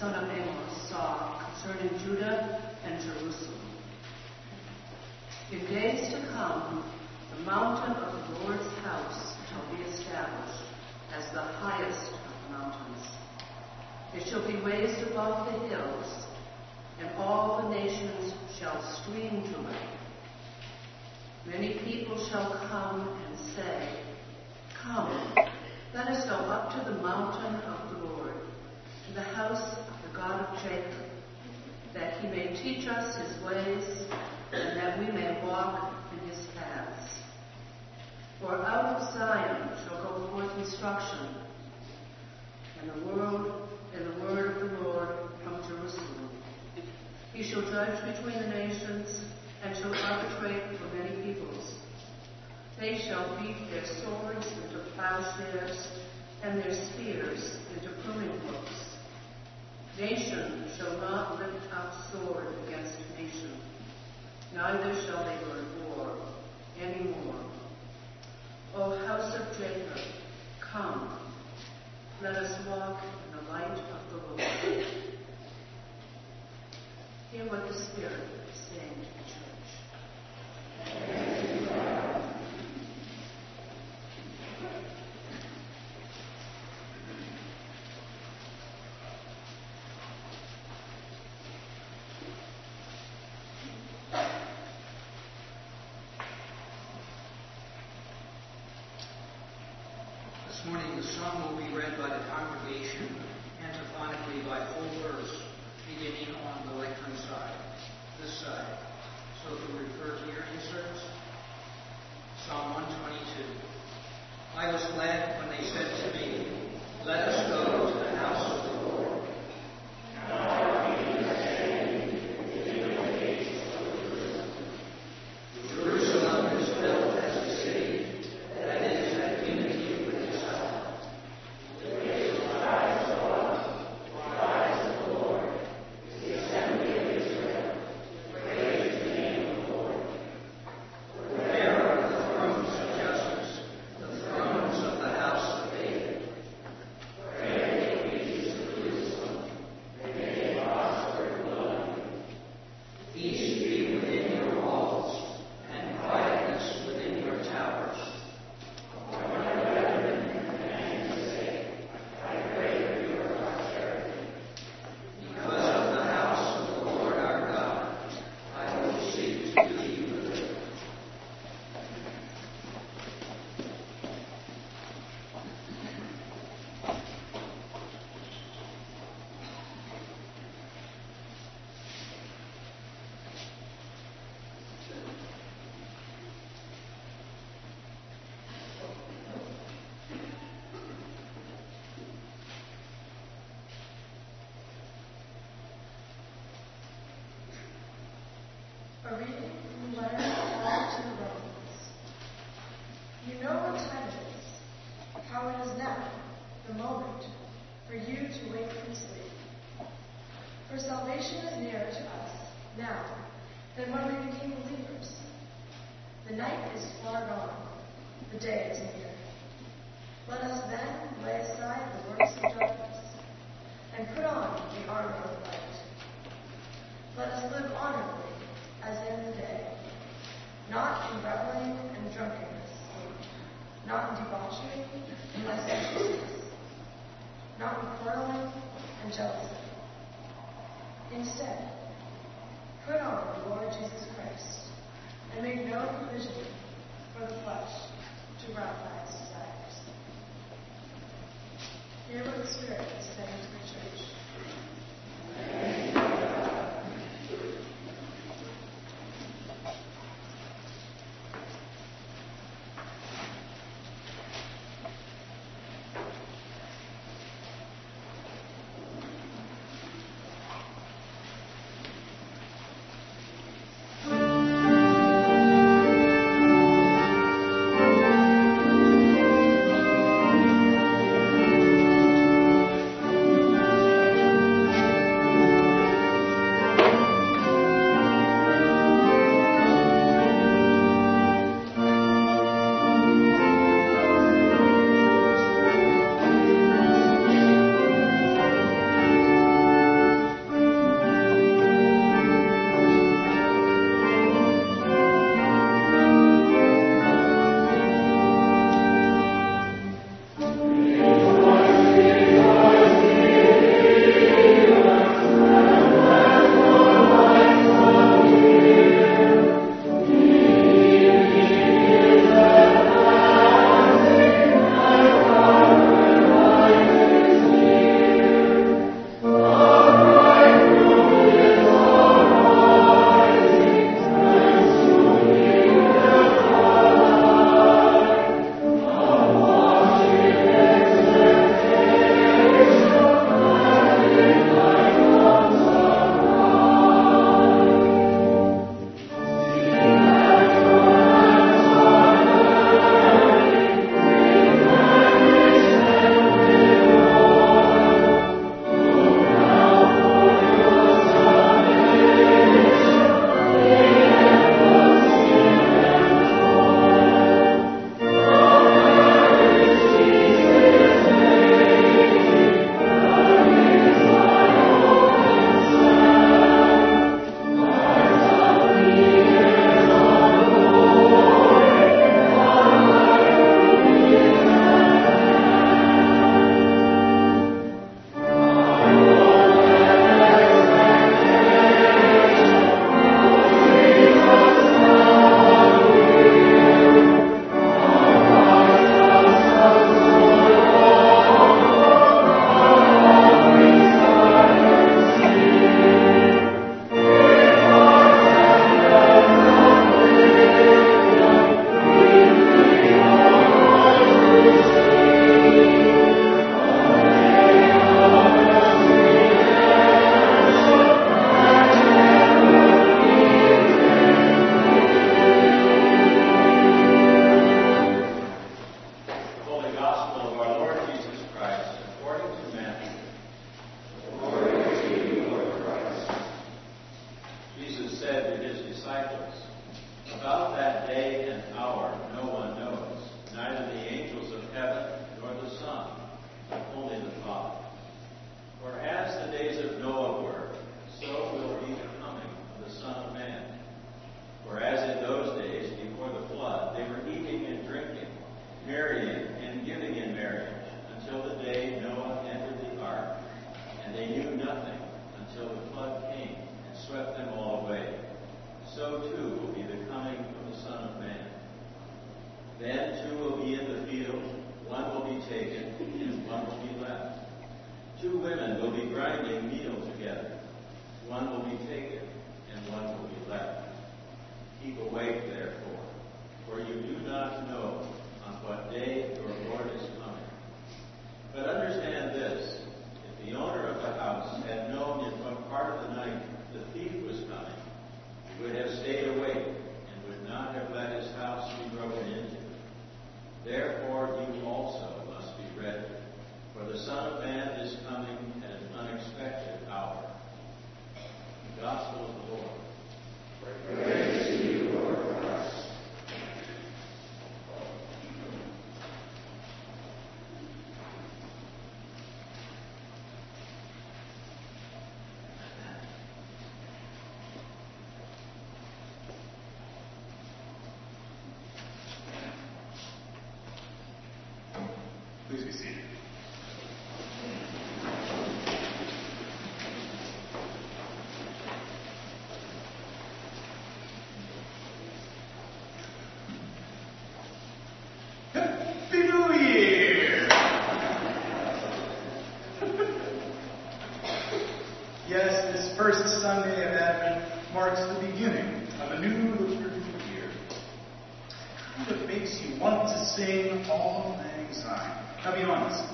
son of Amos, saw concerning Judah and Jerusalem. In days to come, the mountain of the Lord's house shall be established as the highest of mountains. It shall be raised above the hills, and all the nations shall stream to it. Many people shall come and say, Come, let us go up to the mountain of the Lord, to the house the of Jacob, that he may teach us his ways, and that we may walk in his paths. For out of Zion shall go forth instruction, and the word and the word of the Lord from Jerusalem. He shall judge between the nations and shall arbitrate for many peoples. They shall beat their swords into plowshares and their spears into pruning hooks. Nation shall not lift up sword against nation, neither shall they learn war any more. O house of Jacob, come, let us walk in the light of the Lord. Hear what the Spirit is saying to the church. Tá caminhões.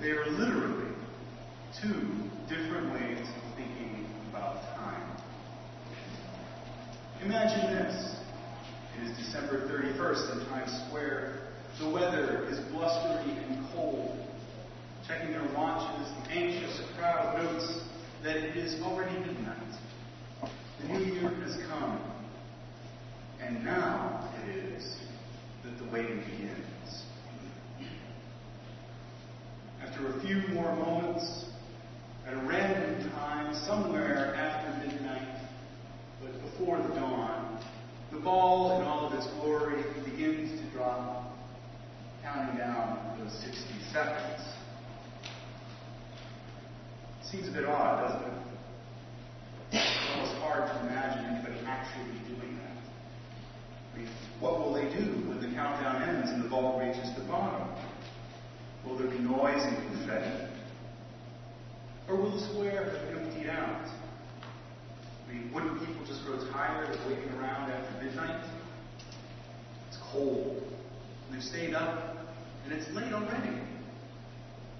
They are literally two different ways of thinking about time. Imagine this. It is December 31st in Times Square. The weather is blustery and cold. Checking their watches, the anxious crowd notes that it is already midnight. The new year has come. And now it is that the waiting begins. after a few more moments, at a random time, somewhere after midnight, but before the dawn, the ball in all of its glory begins to drop, counting down those 60 seconds. Seems a bit odd, doesn't it? It's almost hard to imagine anybody actually doing that. I mean, what will they do when the countdown ends and the ball reaches the bottom? Will there be noise and confetti? Or will the square have emptied out? I mean, wouldn't people just grow tired of waiting around after midnight? It's cold. And they've stayed up, and it's late already.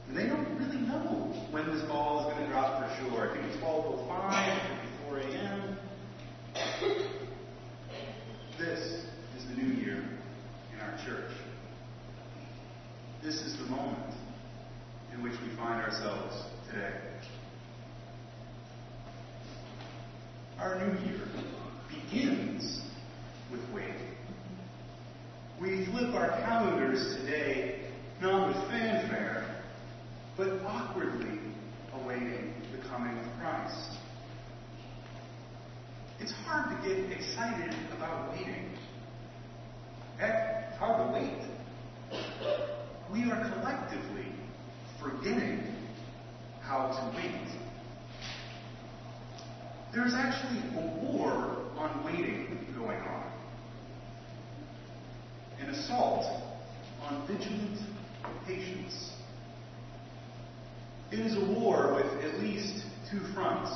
And they don't really know when this ball is going to drop for sure. I think it's 12.05, it could be 4 a.m. This is the new year in our church. This is the moment in which we find ourselves today. Our new year begins with waiting. We flip our calendars today not with fanfare, but awkwardly awaiting the coming of Christ. It's hard to get excited about waiting. Heck, it's hard to wait. We are collectively forgetting how to wait. There's actually a war on waiting going on. An assault on vigilant patience. It is a war with at least two fronts.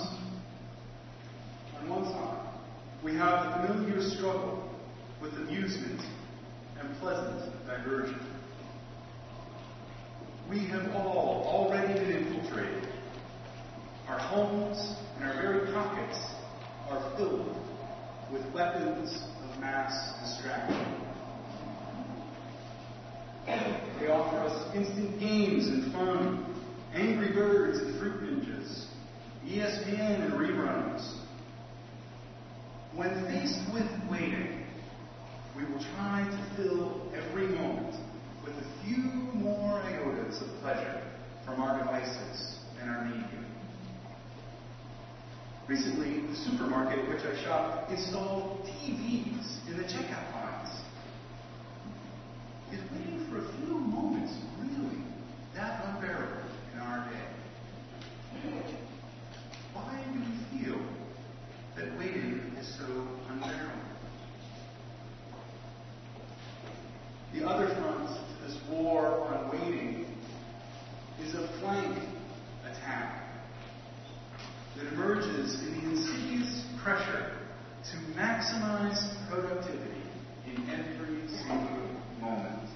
On one side, we have the familiar struggle with amusement and pleasant diversion. We have all already been infiltrated. Our homes and our very pockets are filled with weapons of mass distraction. They offer us instant games and fun, Angry Birds and Fruit Ninjas, ESPN and reruns. When faced with waiting, we will try to fill every moment with a few more iotas of pleasure from our devices and our media. Recently, the supermarket at which I shop installed TVs in the checkout lines. Is waiting for a few moments really that unbearable in our day? Why do we feel that waiting is so unbearable? The other front to this war on waiting is a flank attack that emerges in the insidious pressure to maximize productivity in every single moment.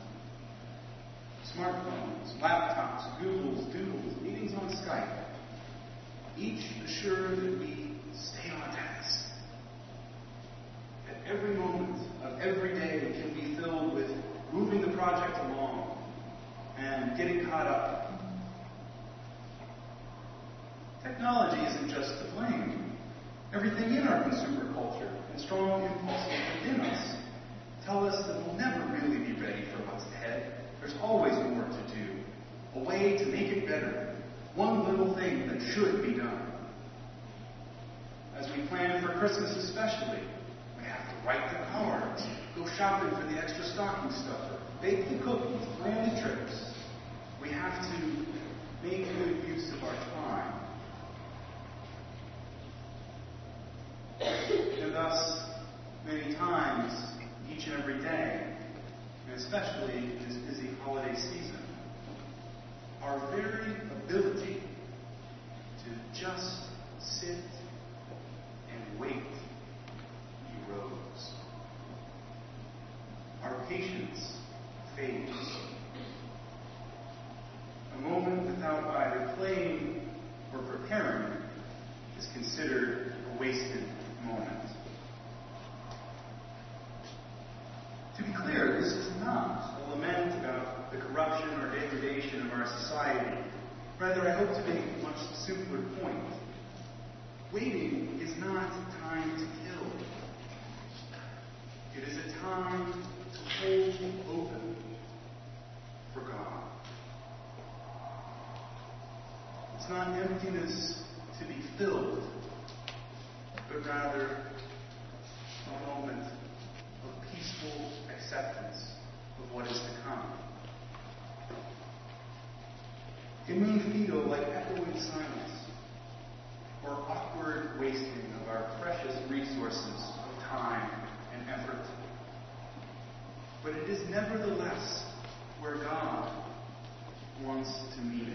Smartphones, laptops, Googles, Doodles, meetings on Skype, each assure that we stay on task. That every moment of every day can be filled with moving the project along and getting caught up. Technology isn't just to blame. Everything in our consumer culture and strong impulses within us tell us that we'll never really be ready for what's ahead. There's always more to do, a way to make it better, one little thing that should be done. As we plan for Christmas especially, we have to write the cards, go shopping for the extra stocking stuffer, bake the cookies, plan the trips. We have to make good use of our time. And thus, many times, each and every day, and especially in this busy holiday season, our very ability to just sit and wait erodes. Our patience fades. A moment without either playing or preparing is considered a wasted moment. To be clear, this is not a lament about the corruption or degradation of our society. Rather, I hope to make a much simpler point. Waiting is not time to kill. It is a time to hold open for God. It's not emptiness to be filled, but rather a moment of peaceful acceptance of what is to come. It may feel like echoing silence or awkward wasting of our precious resources of time and effort. But it is nevertheless where God, wants to meet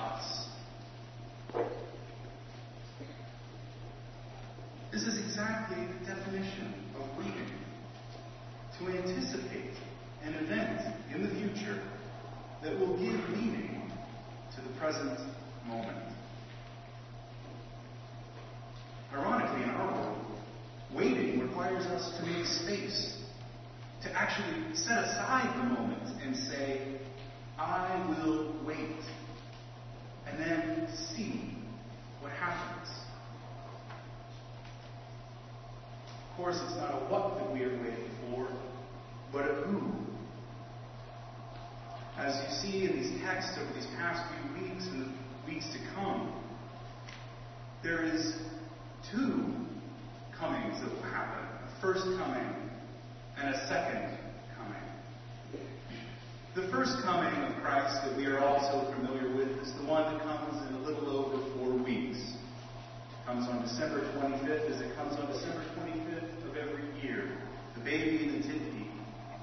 us. This is exactly the definition of waiting. To anticipate an event in the future that will give meaning to the present moment. Ironically, in our world, waiting requires us to make space, to actually set aside the moment and say, I will wait, and then see what happens. Of course, it's not a what that we are waiting for, but a who. As you see in these texts over these past few weeks and the weeks to come, there is two comings that will happen a first coming and a second coming. The first coming of Christ that we are all so familiar with is the one that comes in a little over four weeks. It comes on December 25th as it comes on December 25th of every year. The baby in the nativity,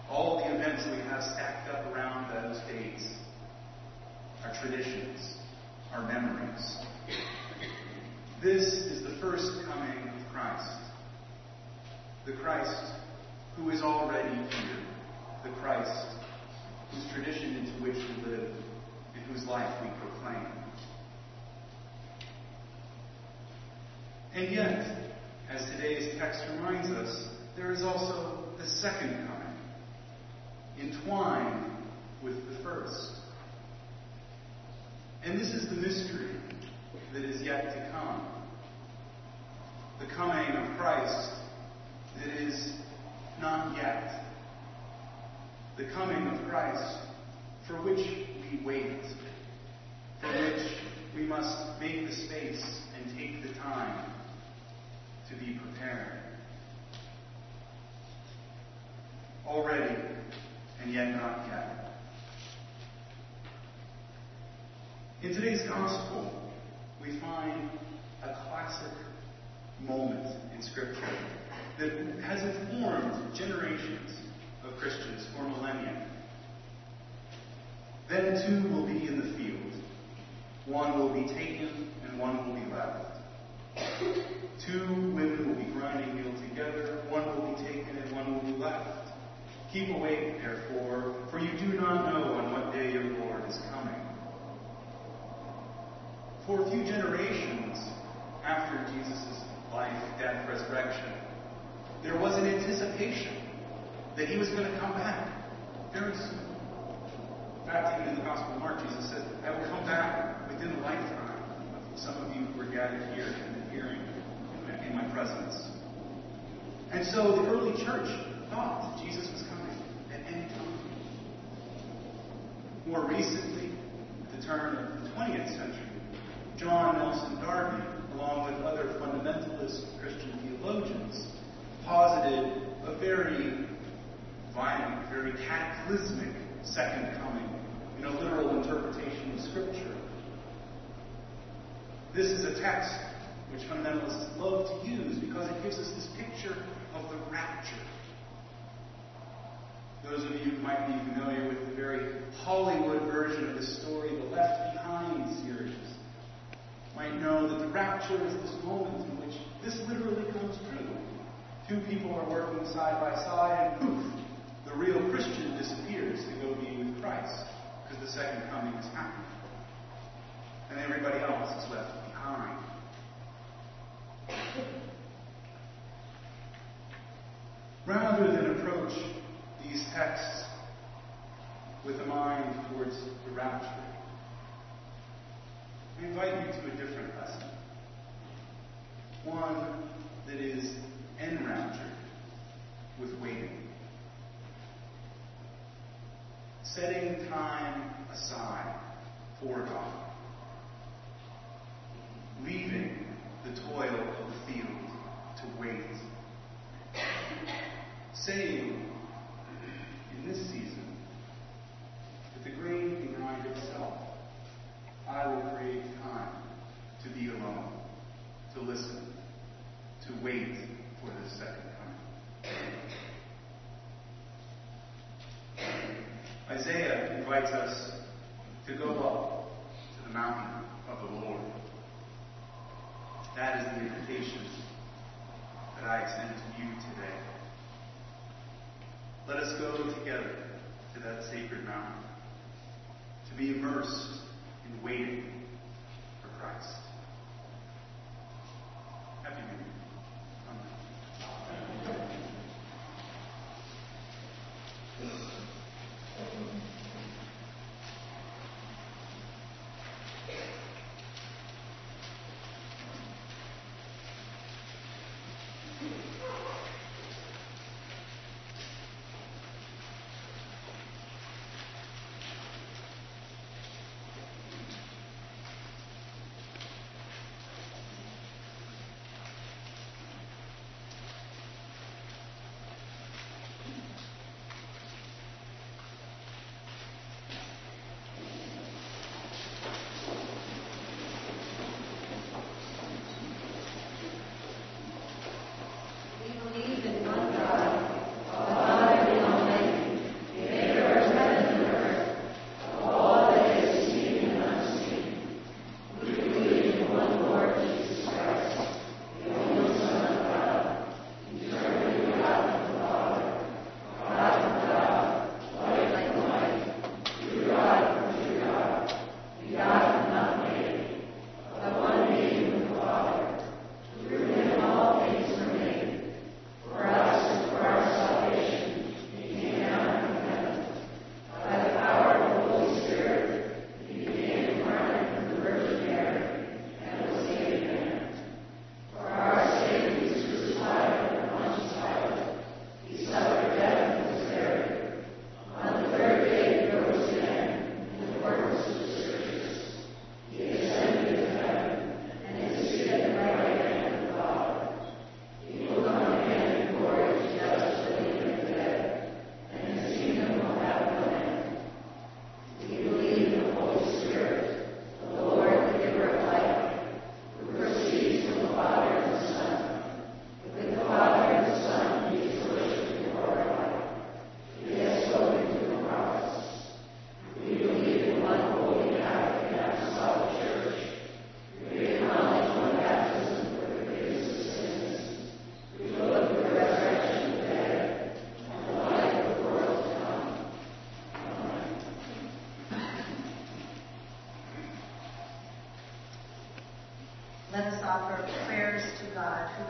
all the events we have stacked up around those dates, our traditions, our memories. This is the first coming of Christ. The Christ who is already here. The Christ whose tradition into which we live and whose life we proclaim. And yet, as today's text reminds us, there is also the second coming, entwined with the first. And this is the mystery that is yet to come. The coming of Christ that is not yet. The coming of Christ for which we wait, for which we must make the space and take the time to be prepared. Already and yet not. In today's gospel, we find a classic moment in Scripture that has informed generations of Christians for millennia. Then two will be in the field. One will be taken and one will be left. Two women will be grinding meal together. One will be taken and one will be left. Keep awake, therefore, for you do not know on what day your Lord is coming. For a few generations after Jesus' life, death, resurrection, there was an anticipation that he was going to come back very soon. In fact, even in the Gospel of Mark, Jesus said, I will come back within a lifetime of some of you who are gathered here and hearing in my presence. And so the early church thought Jesus was coming at any time. More recently, at the turn of the 20th century, John Nelson Darby, along with other fundamentalist Christian theologians, posited a very violent, very cataclysmic second coming in a literal interpretation of Scripture. This is a text which fundamentalists love to use because it gives us this picture of the rapture. Those of you who might be familiar with the very Hollywood version of this story, the Left Behind series, might know that the rapture is this moment in which this literally comes true. Two people are working side by side, and poof, the real Christian disappears to go be with Christ because the second coming has happened. And everybody else is left behind. Rather than approach these texts with a mind towards the rapture, I invite you to a different lesson. One that is enraptured with waiting. Setting time aside for God. Leaving the toil of the field to wait. Saying in this season that the grain can grind itself. I will create time to be alone, to listen, to wait for the second coming. Isaiah invites us to go up to the mountain of the Lord. That is the invitation that I extend to you today. Let us go together to that sacred mountain, to be immersed in waiting for Christ. Happy New Year. Deborah, Marilyn, Nancy,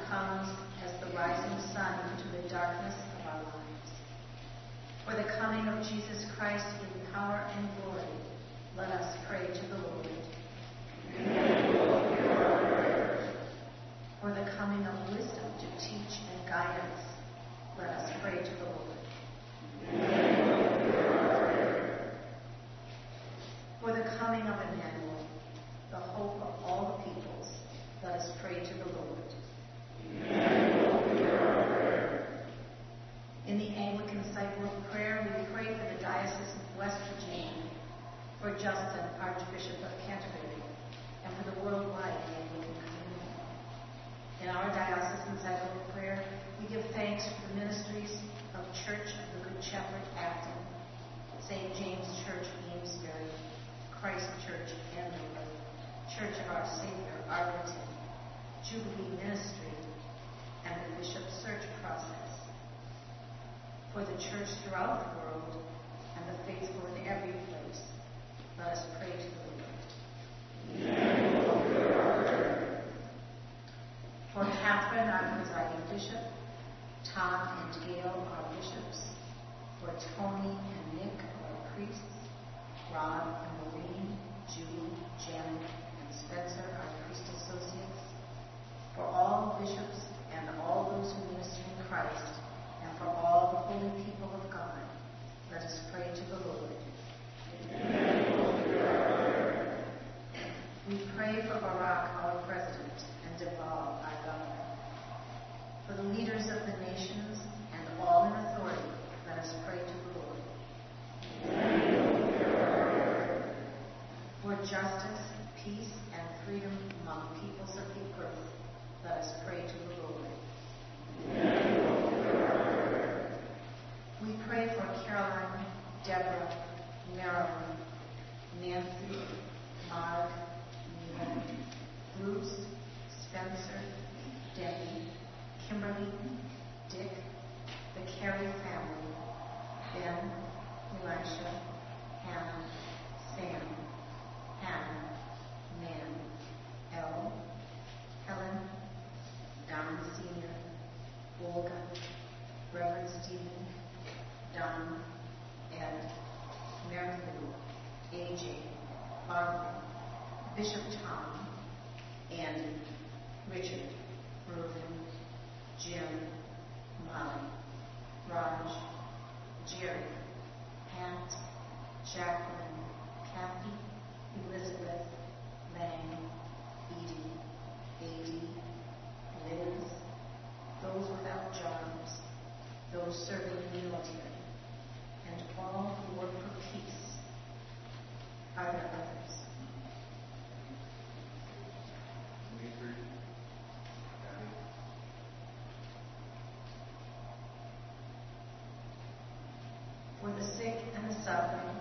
suffering,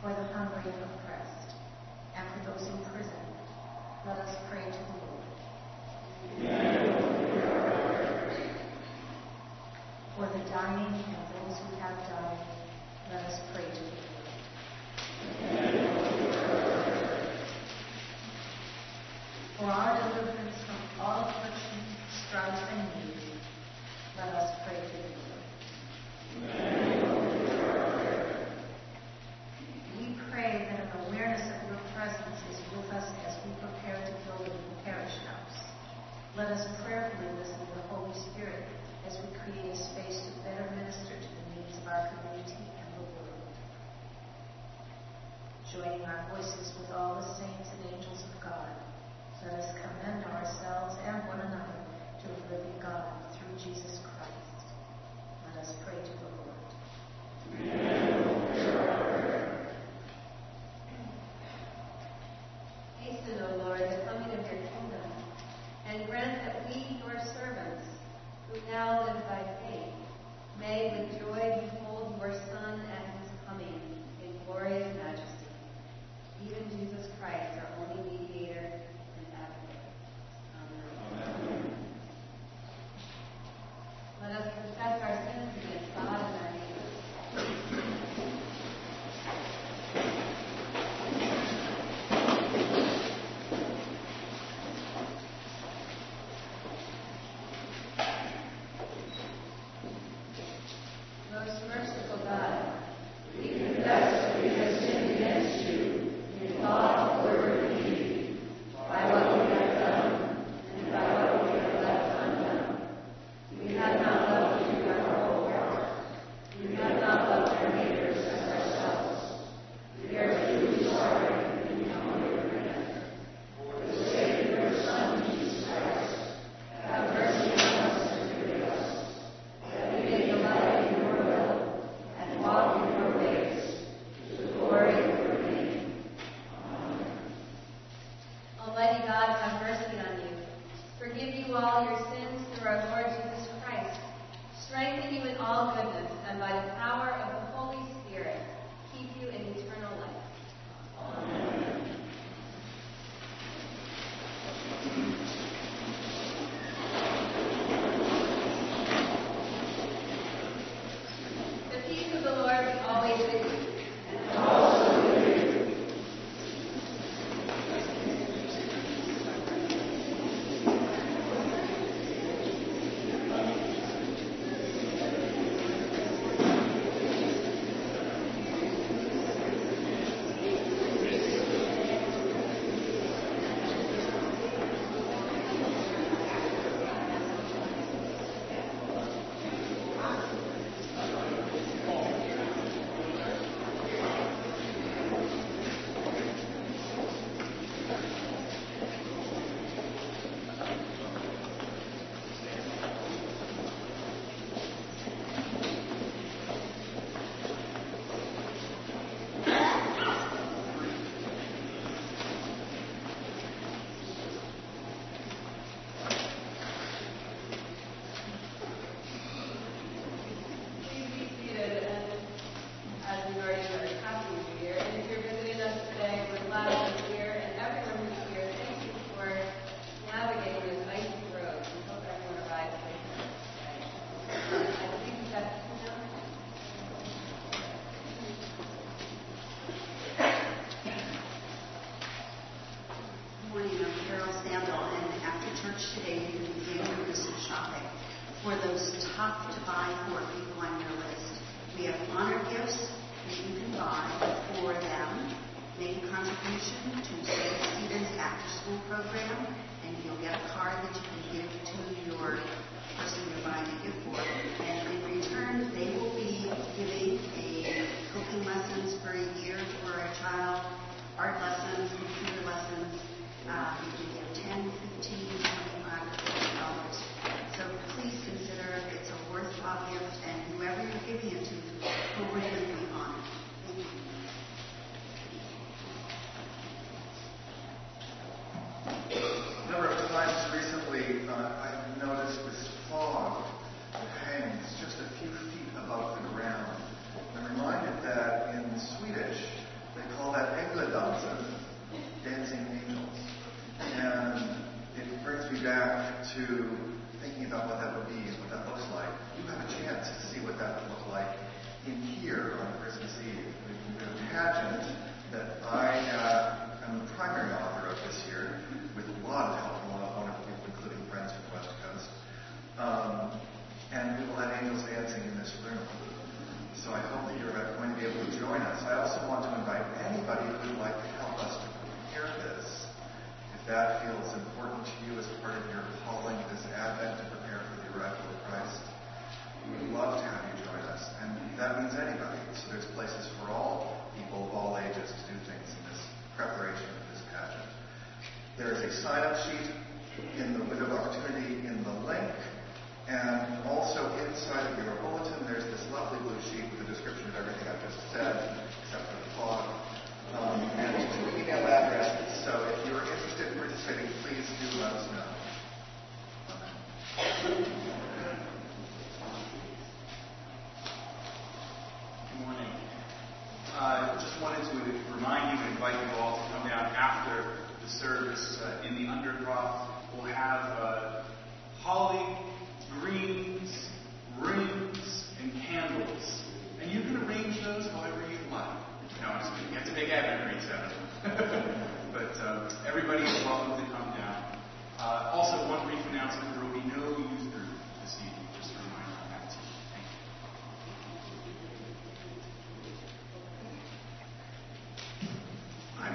for the hungry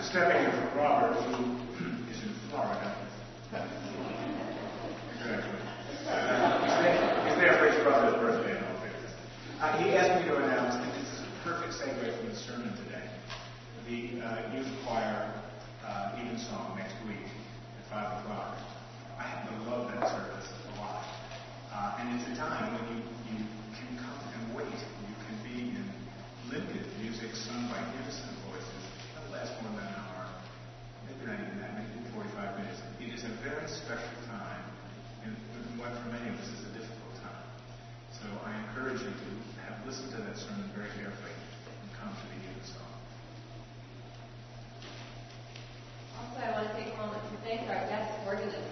stepping in for Robert, who is in Florida. Exactly. He's, there, for his brother's birthday in all fairness. Uh, he asked me to announce, and this is a perfect segue from the sermon today, the uh, youth choir uh, evensong next week at 5 o'clock. I happen to love that service a lot. Uh, and it's a time when you, you can come and wait. You can be in limited music sung by innocent last more than an hour. Maybe not even that, maybe 45 minutes. It is a very special time, and what for many of us is a difficult time. So I encourage you to have listened to that sermon very carefully and come to the evensong. Also, I want to take a moment to thank our guest organist,